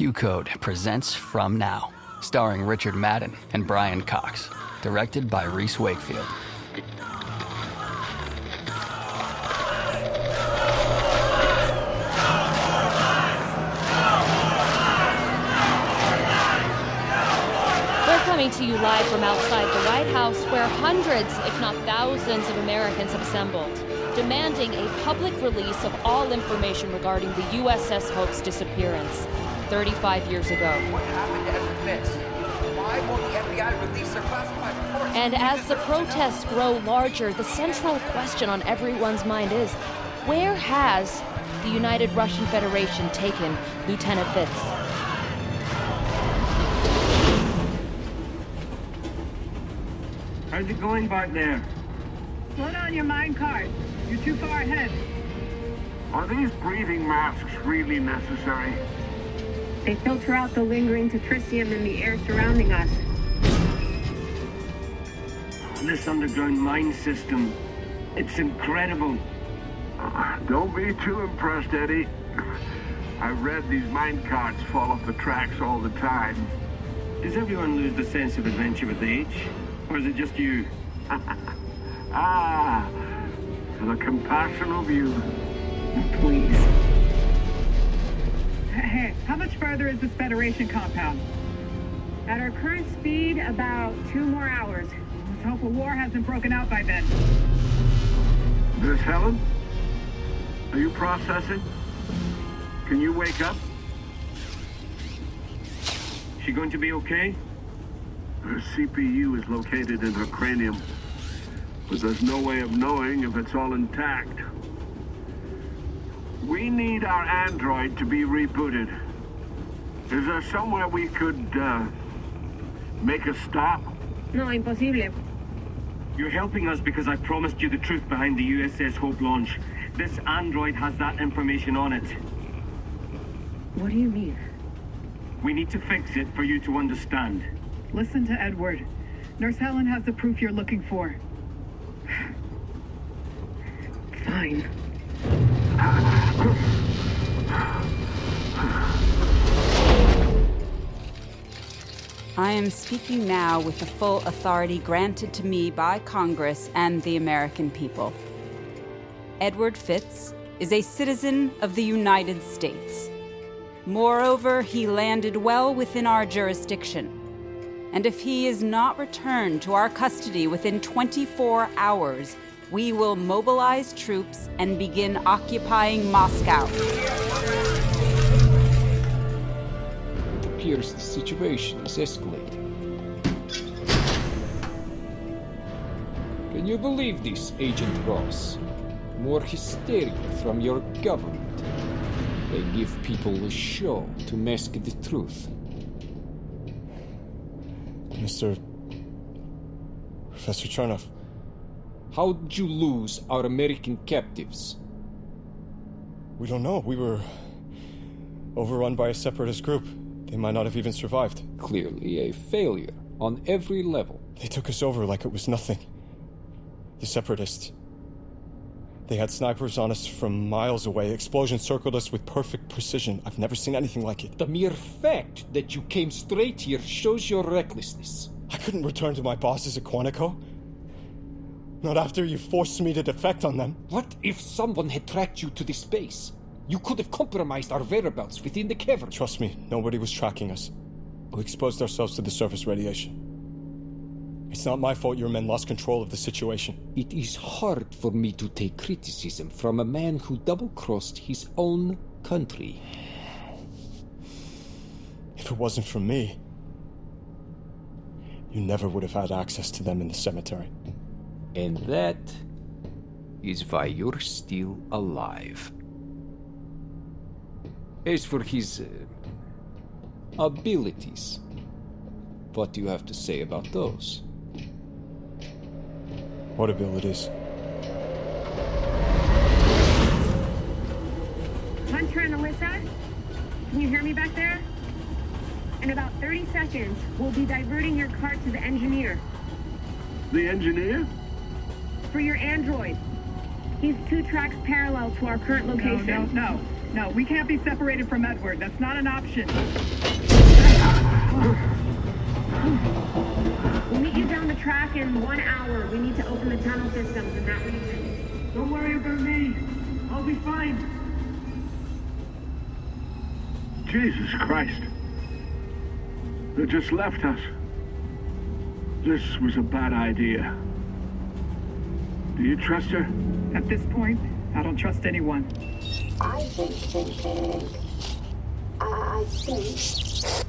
QCODE presents From Now, starring Richard Madden and Brian Cox, directed by Rhys Wakefield. We're coming to you live from outside the White House, where hundreds, if not thousands, of Americans have assembled, demanding a public release of all information regarding the USS Hope's disappearance 35 years ago. What happened to Edward Why won't the FBI release their classified reports? And as the protests grow larger, the central question on everyone's mind is where has the United Russian Federation taken Lieutenant Fitz? How's it going back there? Slow down your mine cart. You're too far ahead. Are these breathing masks really necessary? They filter out the lingering tetricium in the air surrounding us. This underground mine system, it's incredible. Don't be too impressed, Eddie. I've read these mine carts fall off the tracks all the time. Does everyone lose the sense of adventure with age? Or is it just you? ah, the compassion of you. Please. Hey, how much further is this Federation compound? At our current speed, about two more hours. Let's hope a war hasn't broken out by then. Miss Helen? Are you processing? Can you wake up? She going to be okay? Her CPU is located in her cranium, but there's no way of knowing if it's all intact. We need our android to be rebooted. Is there somewhere we could, uh, make a stop? No, imposible. You're helping us because I promised you the truth behind the USS Hope launch. This android has that information on it. What do you mean? We need to fix it for you to understand. Listen to Edward. Nurse Helen has the proof you're looking for. Fine. I am speaking now with the full authority granted to me by Congress and the American people. Edward Fitz is a citizen of the United States. Moreover, he landed well within our jurisdiction. And if he is not returned to our custody within 24 hours, we will mobilize troops and begin occupying Moscow. It appears the situation is escalating. Can you believe this, Agent Ross? More hysteria from your government. They give people a show to mask the truth. Mr. Professor Chernov. How did you lose our American captives? We don't know. We were overrun by a separatist group. They might not have even survived. Clearly a failure on every level. They took us over like it was nothing. The Separatists. They had snipers on us from miles away. Explosions circled us with perfect precision. I've never seen anything like it. The mere fact that you came straight here shows your recklessness. I couldn't return to my bosses at Quantico. Not after you forced me to defect on them. What if someone had tracked you to this base? You could have compromised our whereabouts within the cavern. Trust me, nobody was tracking us. We exposed ourselves to the surface radiation. It's not my fault your men lost control of the situation. It is hard for me to take criticism from a man who double crossed his own country. If it wasn't for me, you never would have had access to them in the cemetery. And that is why you're still alive. As for his uh, abilities, what do you have to say about those? What abilities? Hunter and Alyssa, can you hear me back there? In about 30 seconds, we'll be diverting your cart to the engineer. The engineer? For your android. He's two tracks parallel to our current location. No, no, no. No, we can't be separated from Edward. That's not an option. We'll meet you down the track in one hour. We need to open the tunnel systems in that region. Don't worry about me. I'll be fine. Jesus Christ. They just left us. This was a bad idea. Do you trust her? At this point, I don't trust anyone. I think I think.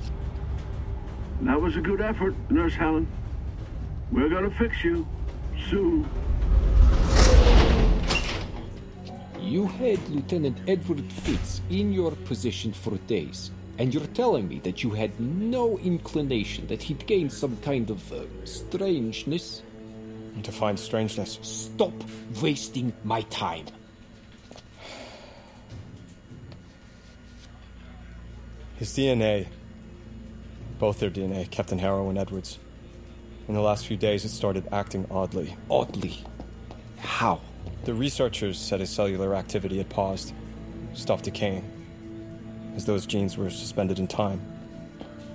That was a good effort, Nurse Helen. We're gonna fix you. Soon. You had Lieutenant Edward Fitz in your position for days, and you're telling me that you had no inclination that he'd gain some kind of uh, strangeness? Define strangeness. Stop wasting my time. His DNA, both their DNA, Captain Harrow and Edwards. In the last few days, it started acting oddly. Oddly? How? The researchers said his cellular activity had paused, stopped decaying, as those genes were suspended in time.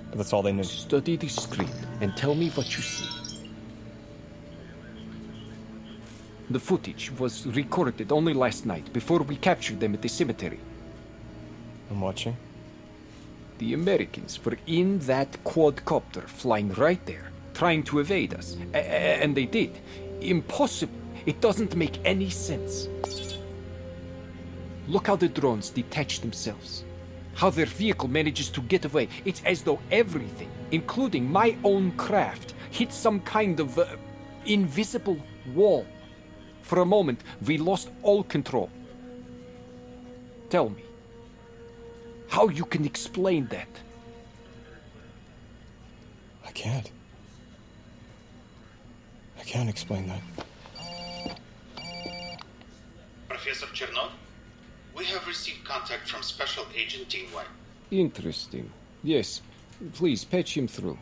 But that's all they knew. Study the screen and tell me what you see. The footage was recorded only last night, before we captured them at the cemetery. I'm watching. The Americans were in that quadcopter flying right there, trying to evade us. A- and they did. Impossible. It doesn't make any sense. Look how the drones detach themselves. How their vehicle manages to get away. It's as though everything, including my own craft, hit some kind of uh, invisible wall. For a moment, we lost all control. Tell me, how you can explain that? I can't. I can't explain that. Professor Chernov, we have received contact from Special Agent Dean White. Interesting. Yes, please patch him through.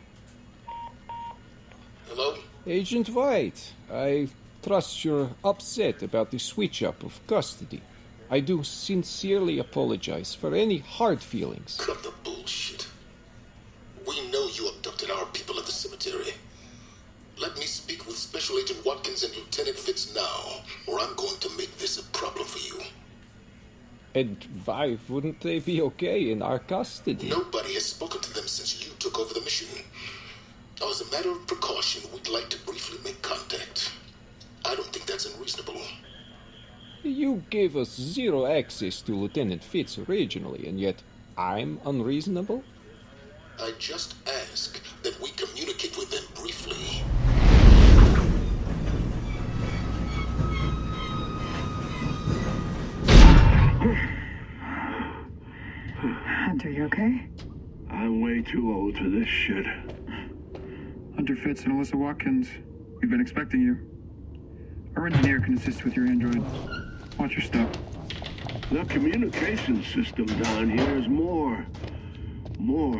Hello? Agent White, I trust you're upset about the switch up of custody. I do sincerely apologize for any hard feelings. Cut the bullshit. We know you abducted our people at the cemetery. Let me speak with Special Agent Watkins and Lieutenant Fitz now, or I'm going to make this a problem for you. And why wouldn't they be okay in our custody? Nobody has spoken to them since you took over the mission. Now, as a matter of precaution, we'd like to briefly make contact. I don't think that's unreasonable. You gave us zero access to Lieutenant Fitz originally, and yet I'm unreasonable? I just ask that we communicate with them briefly. Hunter, you okay? I'm way too old for this shit. Hunter Fitz and Alyssa Watkins, we've been expecting you. Our engineer can assist with your android. Watch your step. The communication system down here is more, more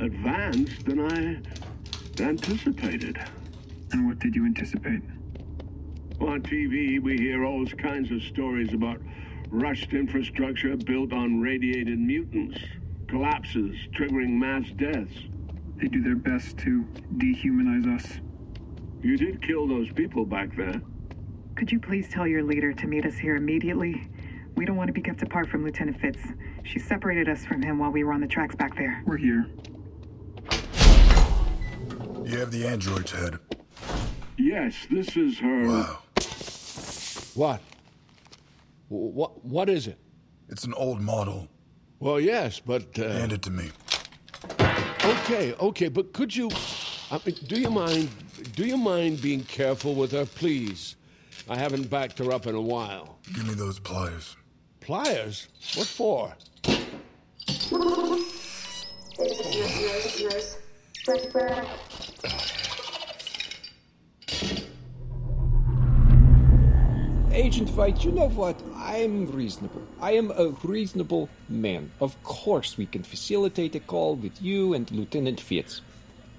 advanced than I anticipated. And what did you anticipate? On TV, we hear all kinds of stories about rushed infrastructure built on radiated mutants, collapses triggering mass deaths. They do their best to dehumanize us. You did kill those people back there. Could you please tell your leader to meet us here immediately? We don't want to be kept apart from Lieutenant Fitz. She separated us from him while we were on the tracks back there. We're here. You have the android's head. Yes, this is her. Wow. What? What? What is it? It's an old model. Well, yes, but uh... hand it to me. Okay, okay, but could you? I mean, do you mind? Do you mind being careful with her, please? I haven't backed her up in a while. Give me those pliers. Pliers? What for? Nurse, nurse, nurse. Agent White, you know what? I'm reasonable. I am a reasonable man. Of course, we can facilitate a call with you and Lieutenant Fitz.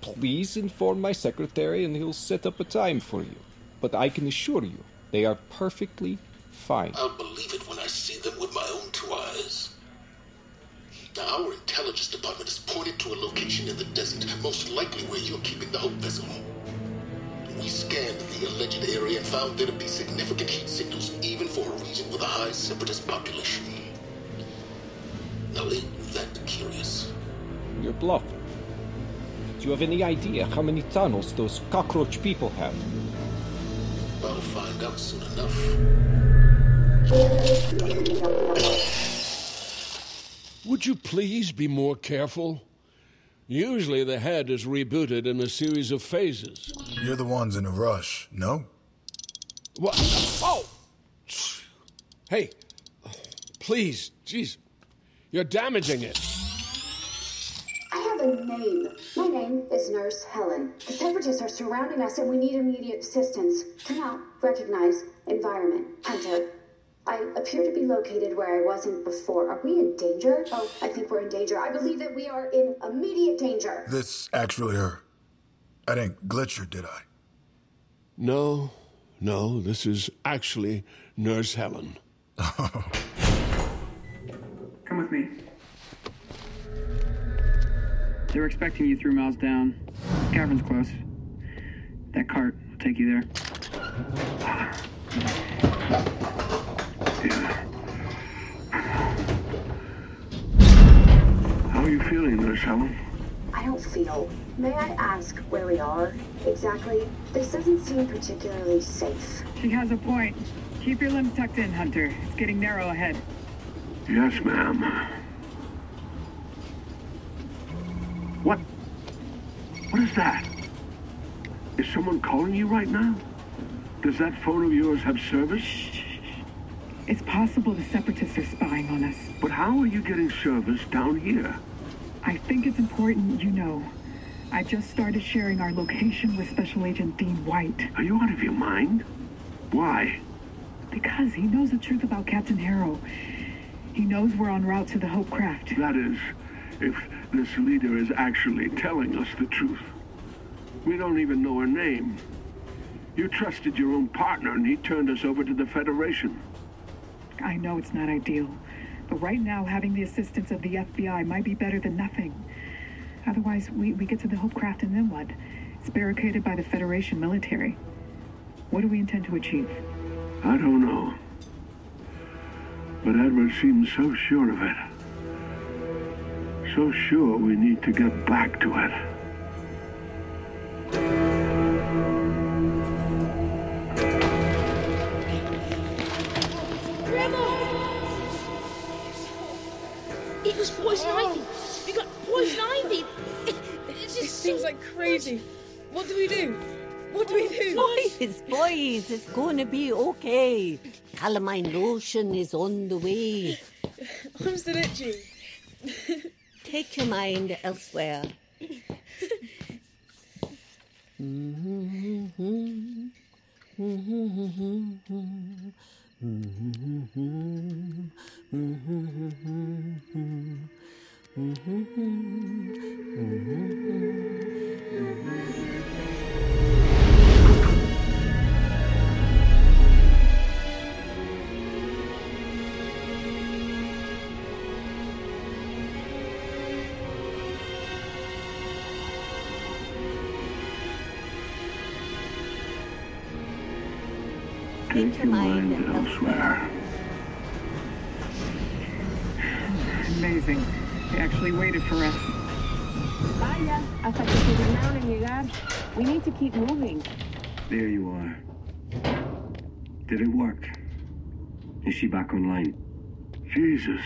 Please inform my secretary and he'll set up a time for you. But I can assure you, they are perfectly fine. I'll believe it when I see them with my own two eyes. Now, our intelligence department has pointed to a location in the desert, most likely where you're keeping the Hope vessel. We scanned the alleged area and found there to be significant heat signals, even for a region with a high separatist population. Now, ain't that curious? You're bluffing. Do you have any idea how many tunnels those cockroach people have? I'll find out soon enough. Would you please be more careful? Usually the head is rebooted in a series of phases. You're the ones in a rush, no? What? Oh! Hey, please, jeez. You're damaging it. I have a name. My name is Nurse Helen. The separatists are surrounding us and we need immediate assistance. Cannot recognize environment. Hunter, uh, I appear to be located where I wasn't before. Are we in danger? Oh, I think we're in danger. I believe that we are in immediate danger. This actually her. I didn't glitch her, did I? No, no, this is actually Nurse Helen. They were expecting you three miles down. Cavern's close. That cart will take you there. How are you feeling, Nurse Helen? I don't feel. May I ask where we are exactly? This doesn't seem particularly safe. She has a point. Keep your limbs tucked in, Hunter. It's getting narrow ahead. Yes, ma'am. What? What is that? Is someone calling you right now? Does that phone of yours have service? It's possible the separatists are spying on us. But how are you getting service down here? I think it's important you know. I just started sharing our location with Special Agent Dean White. Are you out of your mind? Why? Because he knows the truth about Captain Harrow. He knows we're en route to the Hope craft. That is, if this leader is actually telling us the truth. We don't even know her name. You trusted your own partner and he turned us over to the Federation. I know it's not ideal, but right now having the assistance of the FBI might be better than nothing. Otherwise, we, we get to the Hope craft and then what? It's barricaded by the Federation military. What do we intend to achieve? I don't know. But Edward seems so sure of it. So sure we need to get back to it. Grandma! It was poison oh. ivy. We got poison ivy. This seems like crazy. What do we do? What do we do? Boys, boys, it's gonna be okay. Calamine lotion is on the way. I'm still itchy. Take your mind elsewhere. your mind elsewhere. Amazing. They actually waited for us. Vaya, hasta que se dignaron en llegar. We need to keep moving. There you are. Did it work? Is she back online? Jesus.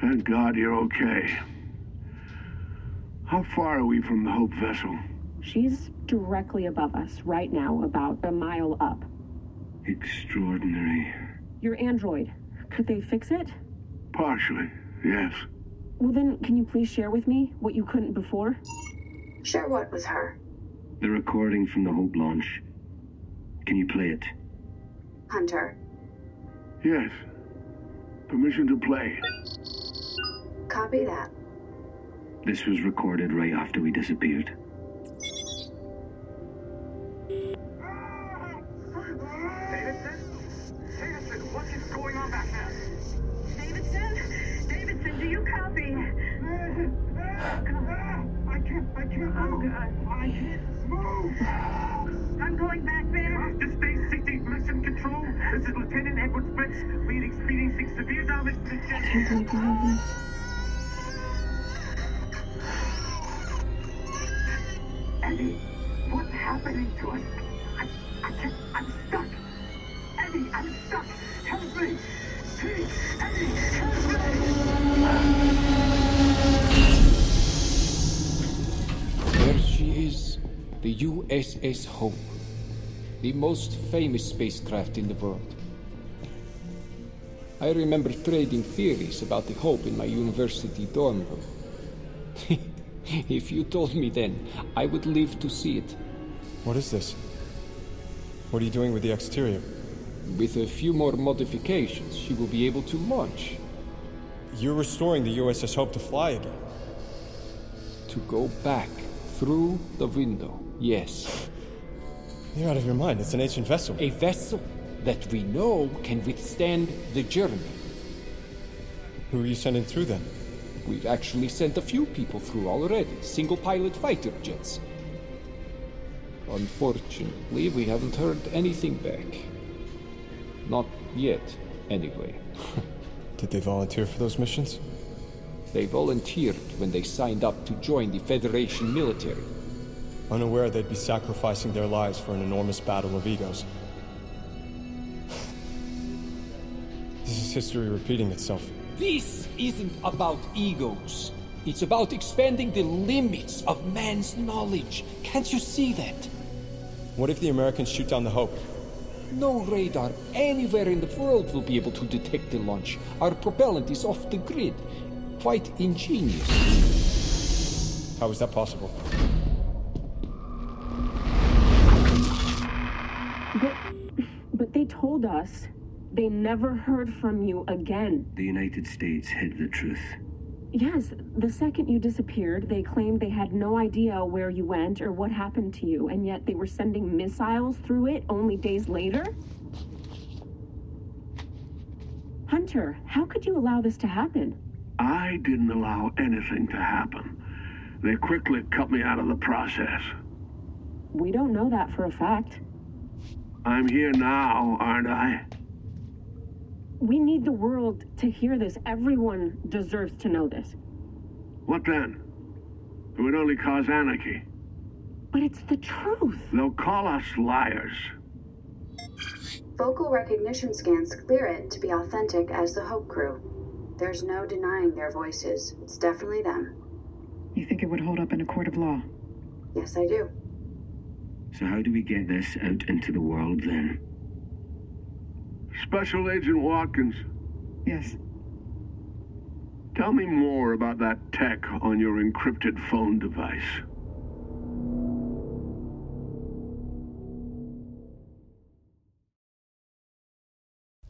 Thank God you're okay. How far are we from the Hope vessel? She's directly above us right now, about a mile up. Extraordinary. Your android. Could they fix it? Partially, yes. Well, then, can you please share with me what you couldn't before? Share what with her? The recording from the Hope launch. Can you play it? Hunter. Yes. Permission to play. Copy that. This was recorded right after we disappeared. Can't, move. Oh I can't move. I'm going back there. To Space City Mission Control, this is Lieutenant Edward Fitz. We're experiencing severe damage to the Eddie, what's happening to us? The USS Hope, the most famous spacecraft in the world. I remember trading theories about the Hope in my university dorm room. if you told me then, I would live to see it. What is this? What are you doing with the exterior? With a few more modifications, she will be able to launch. You're restoring the USS Hope to fly again. To go back through the window, yes. You're out of your mind. It's an ancient vessel. A vessel that we know can withstand the journey. Who are you sending through then? We've actually sent a few people through already, single pilot fighter jets. Unfortunately, we haven't heard anything back. Not yet, anyway. Did they volunteer for those missions? They volunteered when they signed up to join the Federation military. Unaware they'd be sacrificing their lives for an enormous battle of egos. This is history repeating itself. This isn't about egos. It's about expanding the limits of man's knowledge. Can't you see that? What if the Americans shoot down the Hope? No radar anywhere in the world will be able to detect the launch. Our propellant is off the grid. Quite ingenious. How is that possible? Told us they never heard from you again. The United States hid the truth. Yes, the second you disappeared, they claimed they had no idea where you went or what happened to you, and yet they were sending missiles through it only days later? Hunter, how could you allow this to happen? I didn't allow anything to happen. They quickly cut me out of the process. We don't know that for a fact. I'm here now, aren't I? We need the world to hear this. Everyone deserves to know this. What then? It would only cause anarchy. But it's the truth. They'll call us liars. Vocal recognition scans clear it to be authentic as the Hope crew. There's no denying their voices. It's definitely them. You think it would hold up in a court of law? Yes, I do. So, how do we get this out into the world then? Special Agent Watkins. Yes. Tell me more about that tech on your encrypted phone device.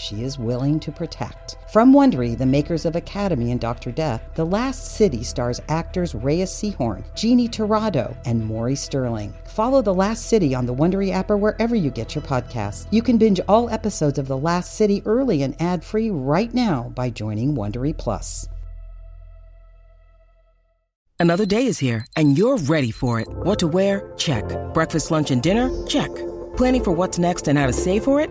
she is willing to protect. From Wondery, the makers of Academy and Dr. Death, The Last City stars actors Reyes Sehorn, Jeannie Torrado, and Maury Sterling. Follow The Last City on the Wondery app or wherever you get your podcasts. You can binge all episodes of The Last City early and ad-free right now by joining Wondery Plus. Another day is here, and you're ready for it. What to wear? Check. Breakfast, lunch, and dinner? Check. Planning for what's next and how to save for it?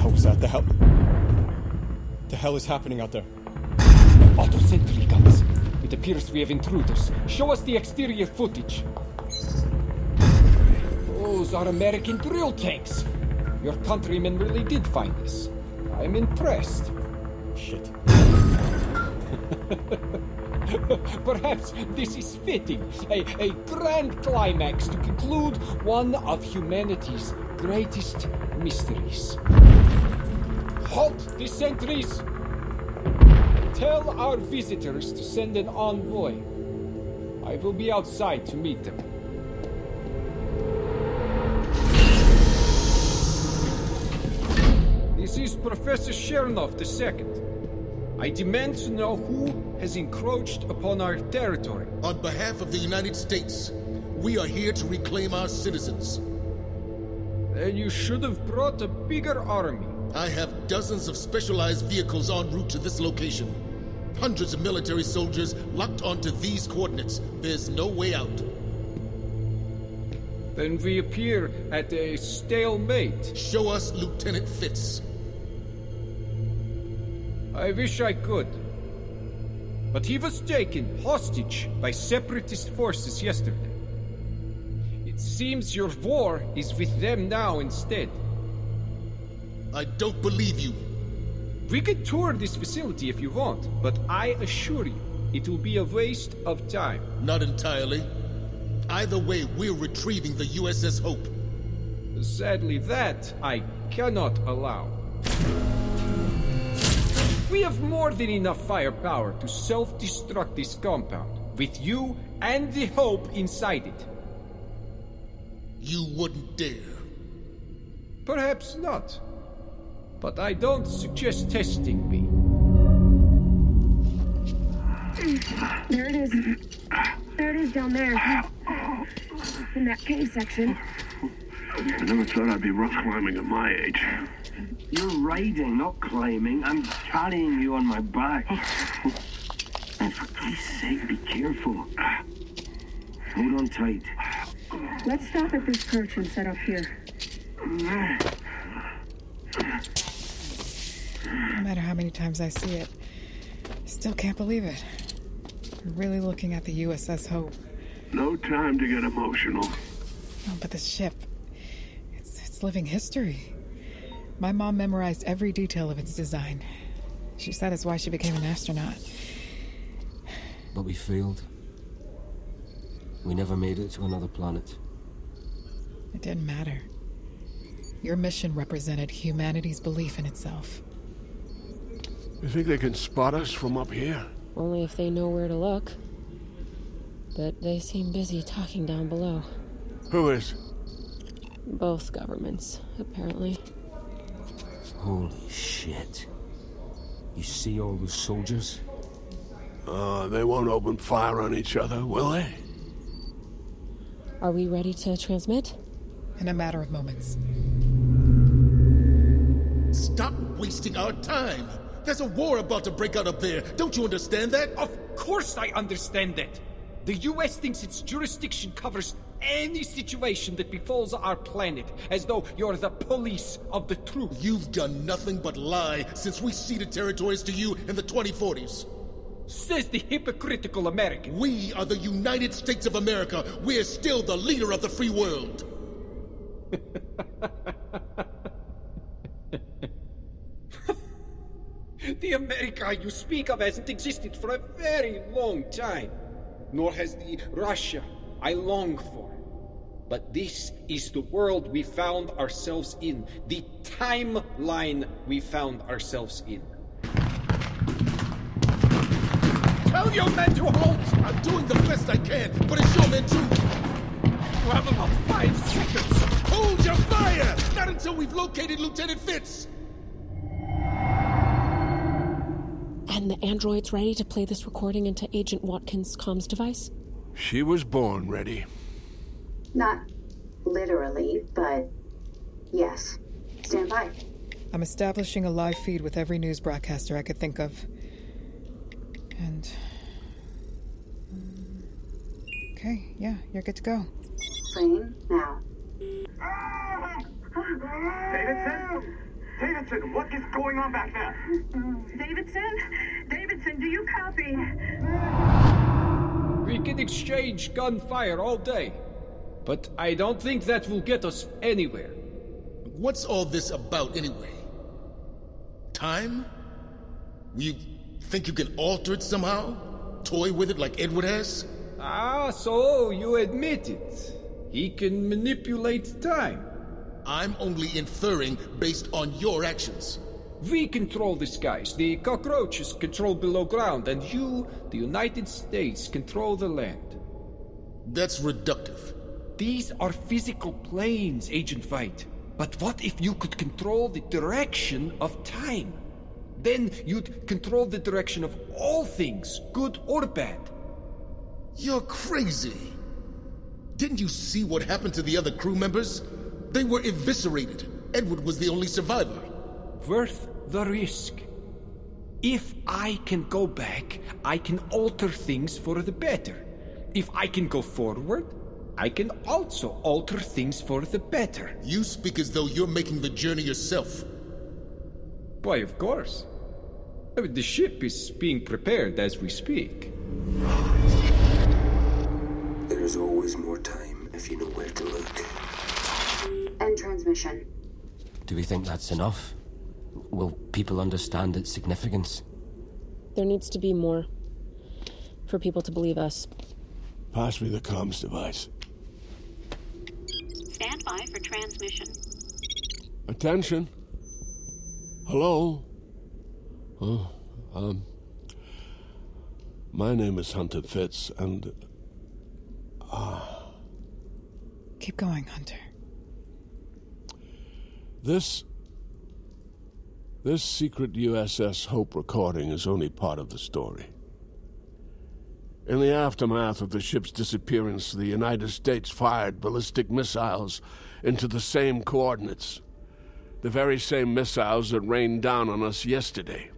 Hell was that? The hell? The hell is happening out there? Auto sentry guns. It appears we have intruders. Show us the exterior footage. Those are American drill tanks. Your countrymen really did find this. I'm impressed. Shit. Perhaps this is fitting. A, a grand climax to conclude one of humanity's greatest mysteries. Halt the sentries! Tell our visitors to send an envoy. I will be outside to meet them. This is Professor Chernov II. I demand to know who has encroached upon our territory. On behalf of the United States, we are here to reclaim our citizens. Then you should have brought a bigger army. I have dozens of specialized vehicles en route to this location. Hundreds of military soldiers locked onto these coordinates. There's no way out. Then we appear at a stalemate. Show us Lieutenant Fitz. I wish I could. But he was taken hostage by separatist forces yesterday. Seems your war is with them now instead. I don't believe you. We could tour this facility if you want, but I assure you, it will be a waste of time. Not entirely. Either way, we're retrieving the USS Hope. Sadly, that I cannot allow. We have more than enough firepower to self destruct this compound, with you and the Hope inside it. You wouldn't dare. Perhaps not. But I don't suggest testing me. There it is. There it is down there. In that cave section. I never thought I'd be rock climbing at my age. You're riding, not climbing. I'm carrying you on my back. And for Christ's sake, be careful. Hold on tight. Let's stop at this perch and set up here. No matter how many times I see it, I still can't believe it. We're really looking at the USS Hope. No time to get emotional. Oh, but the ship, it's, it's living history. My mom memorized every detail of its design. She said it's why she became an astronaut. But we failed. We never made it to another planet. It didn't matter. Your mission represented humanity's belief in itself. You think they can spot us from up here? Only if they know where to look. But they seem busy talking down below. Who is? Both governments, apparently. Holy shit. You see all those soldiers? Uh, they won't open fire on each other, will they? Are we ready to transmit? In a matter of moments. Stop wasting our time! There's a war about to break out up there. Don't you understand that? Of course I understand that. The US thinks its jurisdiction covers any situation that befalls our planet, as though you're the police of the truth. You've done nothing but lie since we ceded territories to you in the 2040s. Says the hypocritical American. We are the United States of America. We're still the leader of the free world. the America you speak of hasn't existed for a very long time, nor has the Russia I long for. But this is the world we found ourselves in, the timeline we found ourselves in. Tell your men to halt! I'm doing the best I can, but it's your men too. You have about five seconds. Hold your fire! Not until we've located Lieutenant Fitz! And the android's ready to play this recording into Agent Watkins' comms device? She was born ready. Not literally, but yes. Stand by. I'm establishing a live feed with every news broadcaster I could think of. And. Okay, yeah, you're good to go. Playing now. Davidson? Davidson, what is going on back there? Davidson? Davidson, do you copy? We can exchange gunfire all day, but I don't think that will get us anywhere. What's all this about anyway? Time? You think you can alter it somehow? Toy with it like Edward has? Ah, so you admit it. He can manipulate time. I'm only inferring based on your actions. We control the skies, the cockroaches control below ground, and you, the United States, control the land. That's reductive. These are physical planes, Agent White. But what if you could control the direction of time? Then you'd control the direction of all things, good or bad. You're crazy. Didn't you see what happened to the other crew members? They were eviscerated. Edward was the only survivor. Worth the risk. If I can go back, I can alter things for the better. If I can go forward, I can also alter things for the better. You speak as though you're making the journey yourself. Why, of course. I mean, the ship is being prepared as we speak. There's always more time if you know where to look. End transmission. Do we think that's enough? Will people understand its significance? There needs to be more. For people to believe us. Pass me the comms device. Stand by for transmission. Attention. Hello? Oh, um. My name is Hunter Fitz, and. Keep going, Hunter. This. This secret USS Hope recording is only part of the story. In the aftermath of the ship's disappearance, the United States fired ballistic missiles into the same coordinates. The very same missiles that rained down on us yesterday.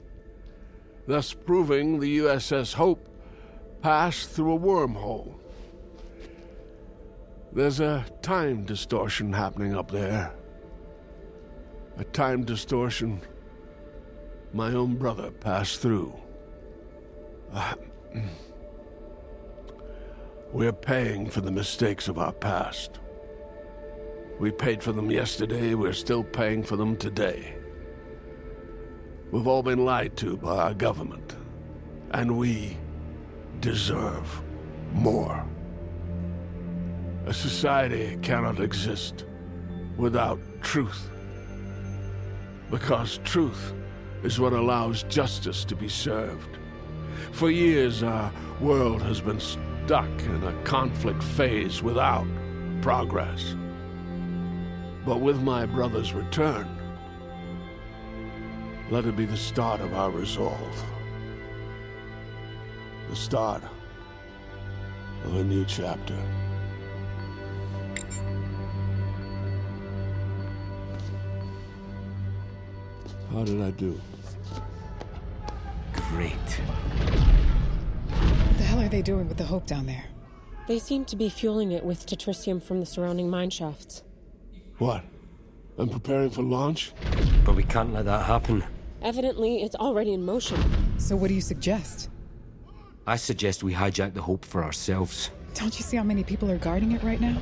Thus proving the USS Hope passed through a wormhole. There's a time distortion happening up there. A time distortion my own brother passed through. Uh, we're paying for the mistakes of our past. We paid for them yesterday, we're still paying for them today. We've all been lied to by our government, and we deserve more. A society cannot exist without truth. Because truth is what allows justice to be served. For years, our world has been stuck in a conflict phase without progress. But with my brother's return, let it be the start of our resolve. The start of a new chapter. How did I do? Great. What the hell are they doing with the Hope down there? They seem to be fueling it with tetrisium from the surrounding mine shafts. What? I'm preparing for launch? But we can't let that happen. Evidently, it's already in motion. So, what do you suggest? I suggest we hijack the Hope for ourselves. Don't you see how many people are guarding it right now?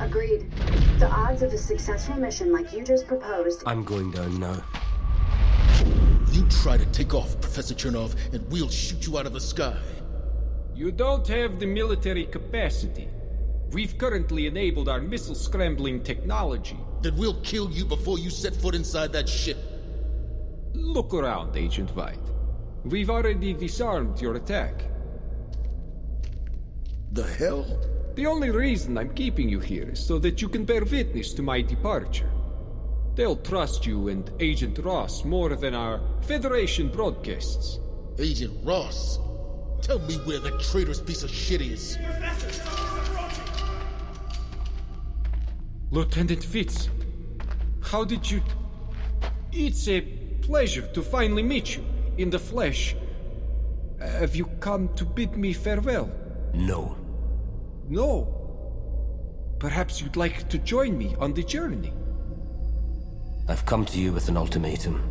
Agreed. The odds of a successful mission like you just proposed. I'm going down now. You try to take off, Professor Chernov, and we'll shoot you out of the sky. You don't have the military capacity. We've currently enabled our missile scrambling technology. Then we'll kill you before you set foot inside that ship. Look around, Agent White. We've already disarmed your attack. The hell? The only reason I'm keeping you here is so that you can bear witness to my departure. They'll trust you and Agent Ross more than our Federation broadcasts. Agent Ross? Tell me where that traitorous piece of shit is. Lieutenant Fitz, how did you. It's a pleasure to finally meet you in the flesh. Have you come to bid me farewell? No. No. Perhaps you'd like to join me on the journey. I've come to you with an ultimatum.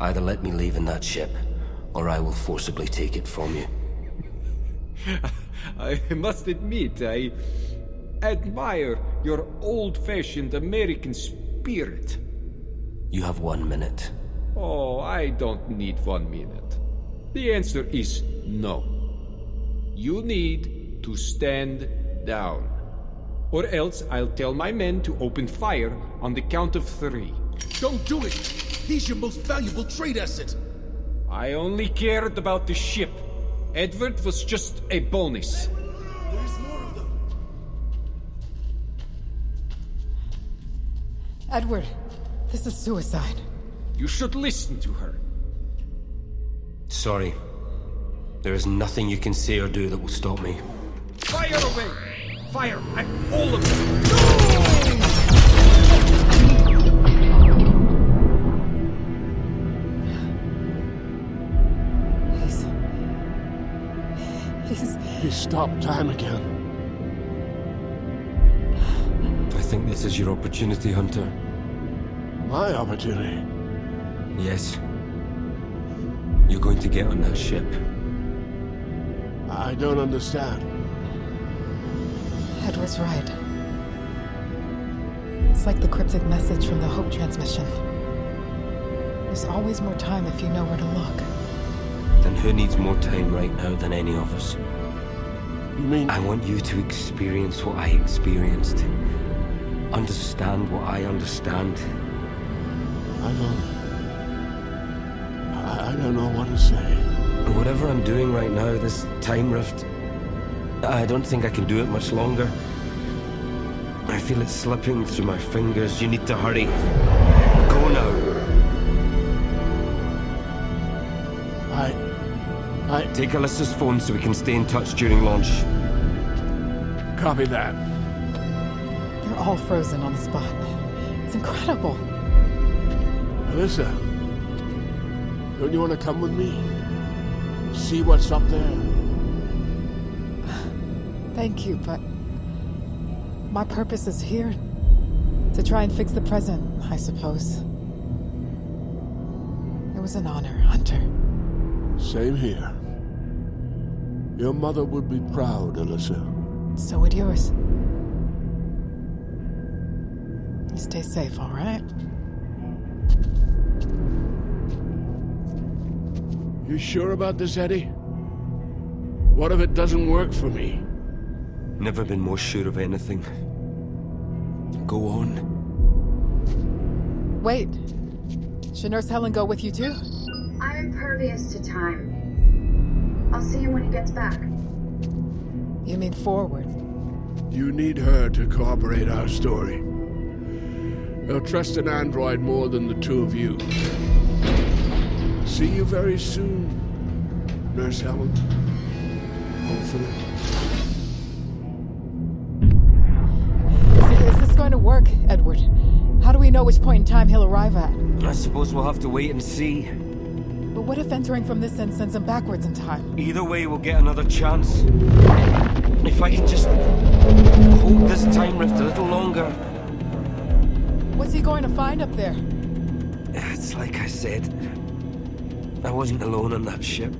Either let me leave in that ship, or I will forcibly take it from you. I must admit, I admire your old fashioned American spirit. You have one minute. Oh, I don't need one minute. The answer is no. You need to stand down. Or else I'll tell my men to open fire on the count of three. Don't do it! He's your most valuable trade asset! I only cared about the ship. Edward was just a bonus. There's more of them. Edward, this is suicide. You should listen to her. Sorry. There is nothing you can say or do that will stop me. Fire away! Fire at all of them! He stopped time again. I think this is your opportunity, Hunter. My opportunity? Yes. You're going to get on that ship. I don't understand. Edward's right. It's like the cryptic message from the Hope transmission. There's always more time if you know where to look. Then who needs more time right now than any of us? You mean. I want you to experience what I experienced. Understand what I understand. I don't. I, I don't know what to say. Whatever I'm doing right now, this time rift, I don't think I can do it much longer. I feel it slipping through my fingers. You need to hurry. I. Take Alyssa's phone so we can stay in touch during launch. Copy that. They're all frozen on the spot. It's incredible. Alyssa, don't you want to come with me? See what's up there? Thank you, but my purpose is here to try and fix the present, I suppose. It was an honor, Hunter. Same here. Your mother would be proud, Alyssa. So would yours. You stay safe, all right? You sure about this, Eddie? What if it doesn't work for me? Never been more sure of anything. Go on. Wait. Should Nurse Helen go with you too? I'm impervious to time. I'll see you when he gets back. You mean forward? You need her to corroborate our story. They'll trust an android more than the two of you. See you very soon, Nurse Helen. Hopefully. Is, is this going to work, Edward? How do we know which point in time he'll arrive at? I suppose we'll have to wait and see. What if entering from this end sends him backwards in time? Either way, we'll get another chance. If I can just hold this time rift a little longer. What's he going to find up there? It's like I said. I wasn't alone on that ship.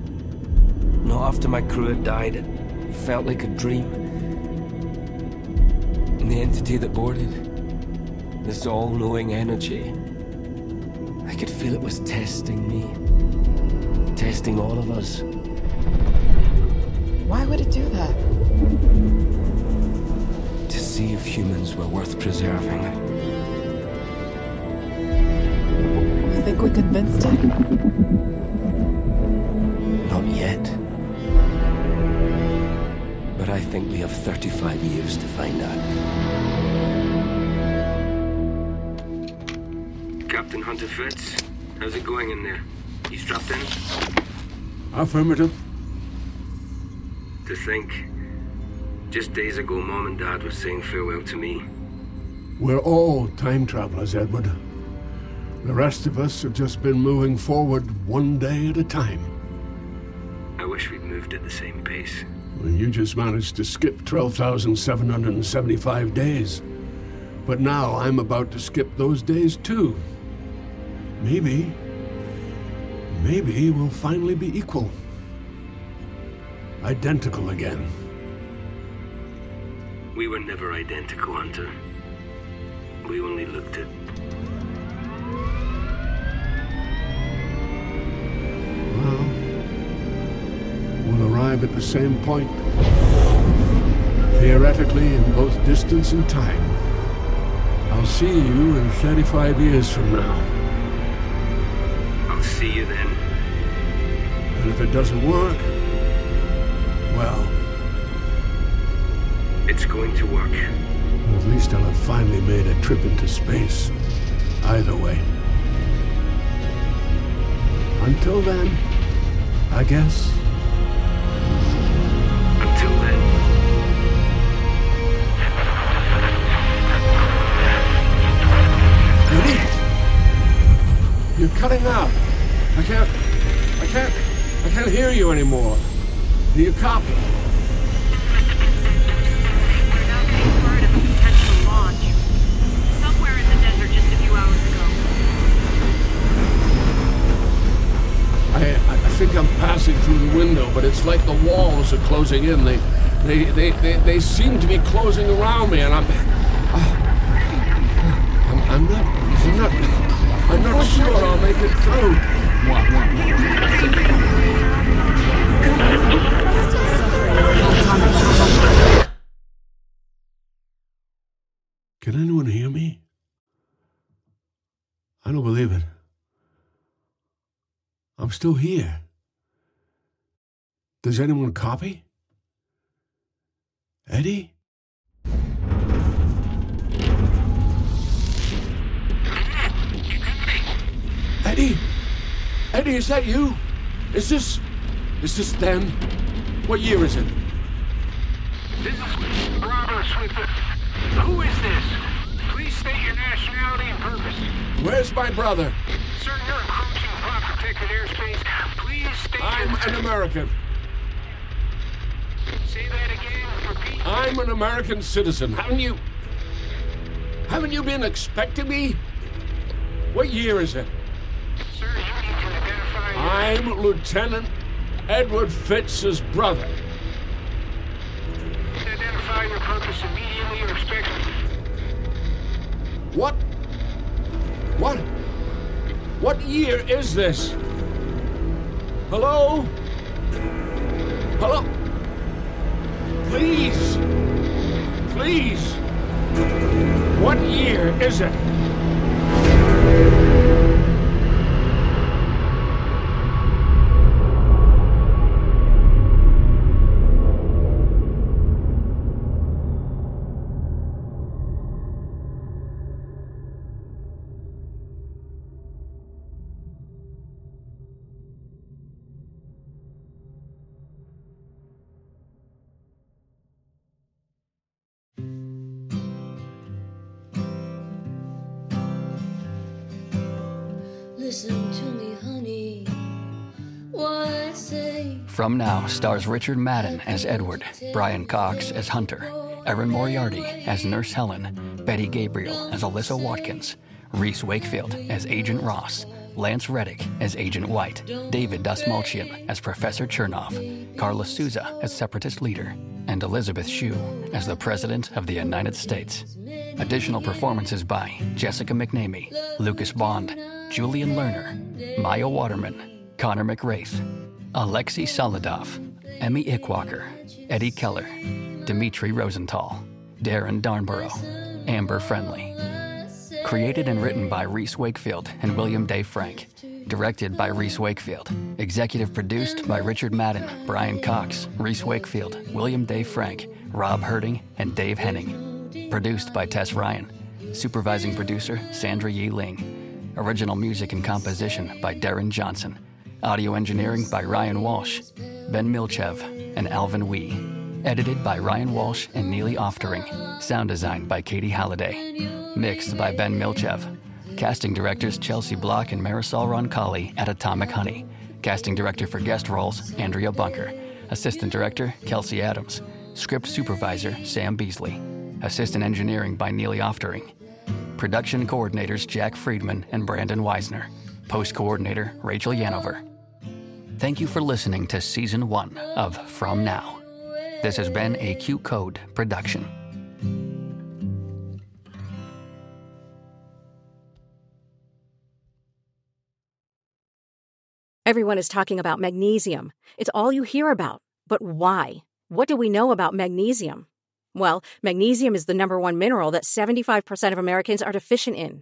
Not after my crew had died. It felt like a dream. And the entity that boarded, this all knowing energy, I could feel it was testing me. Testing all of us. Why would it do that? To see if humans were worth preserving. You think we convinced it? Not yet. But I think we have 35 years to find out. Captain Hunter Fitz, how's it going in there? You strapped in? Affirmative. To think, just days ago, Mom and Dad were saying farewell to me. We're all time travelers, Edward. The rest of us have just been moving forward one day at a time. I wish we'd moved at the same pace. Well, you just managed to skip 12,775 days. But now I'm about to skip those days too. Maybe. Maybe we'll finally be equal. Identical again. We were never identical, Hunter. We only looked it. Well, we'll arrive at the same point. Theoretically, in both distance and time. I'll see you in 35 years from now. And if it doesn't work, well, It's going to work. at least I'll have finally made a trip into space. Either way. Until then, I guess. Until then. You're cutting out. I can't. I can't. Can't hear you anymore. Do you copy? The. I, I think I'm passing through the window, but it's like the walls are closing in. They, they, they, they, they seem to be closing around me, and I'm, I'm, I'm not, I'm not, I'm not sure I'll make it through. Can anyone hear me? I don't believe it. I'm still here. Does anyone copy? Eddie? Eddie? Eddie, is that you? Is this. Is this them? What year is it? This is Bravo Swift. Who is this? Please state your nationality and purpose. Where's my brother? Sir, you're encroaching upon protected airspace. Please state I'm your... an American. Say that again. For repeat. I'm an American citizen. Haven't you. Haven't you been expecting me? What year is it? Sir, I'm Lieutenant Edward Fitz's brother. Identify your purpose immediately or expect... What? What? What year is this? Hello? Hello? Please. Please. What year is it? From Now stars Richard Madden as Edward, Brian Cox as Hunter, Erin Moriarty as Nurse Helen, Betty Gabriel as Alyssa Watkins, Rhys Wakefield as Agent Ross, Lance Reddick as Agent White, David Dastmalchian as Professor Chernov, Karla Souza as Separatist Leader, and Elizabeth Shue as the President of the United States. Additional performances by Jessica McNamee, Lucas Bond, Julian Lerner, Maya Waterman, Connor McWraith, Alexei Solodov, Emmy Ickwalker, Eddie Keller, Dimitri Rosenthal, Darren Darnborough, Amber Friendly. Created and written by Rhys Wakefield and William Day Frank. Directed by Rhys Wakefield. Executive produced by Richard Madden, Brian Cox, Rhys Wakefield, William Day Frank, Rob Herting, and Dave Henning. Produced by Tess Ryan. Supervising producer Sandra Yee Ling. Original music and composition by Darren Johnson. Audio engineering by Ryan Walsh, Ben Milchev, and Alvin Wee. Edited by Ryan Walsh and Neely Oftering. Sound design by Katie Halliday. Mixed by Ben Milchev. Casting directors Chelsea Block and Marisol Roncalli at Atomic Honey. Casting director for guest roles Andrea Bunker. Assistant director Kelsey Adams. Script supervisor Sam Beasley. Assistant engineering by Neely Oftering. Production coordinators Jack Friedman and Brandon Weisner. Post coordinator Rachel Yanover. Thank you for listening to season one of From Now. This has been a QCODE production. Everyone is talking about magnesium. It's all you hear about. But why? What do we know about magnesium? Well, magnesium is the number one mineral that 75% of Americans are deficient in.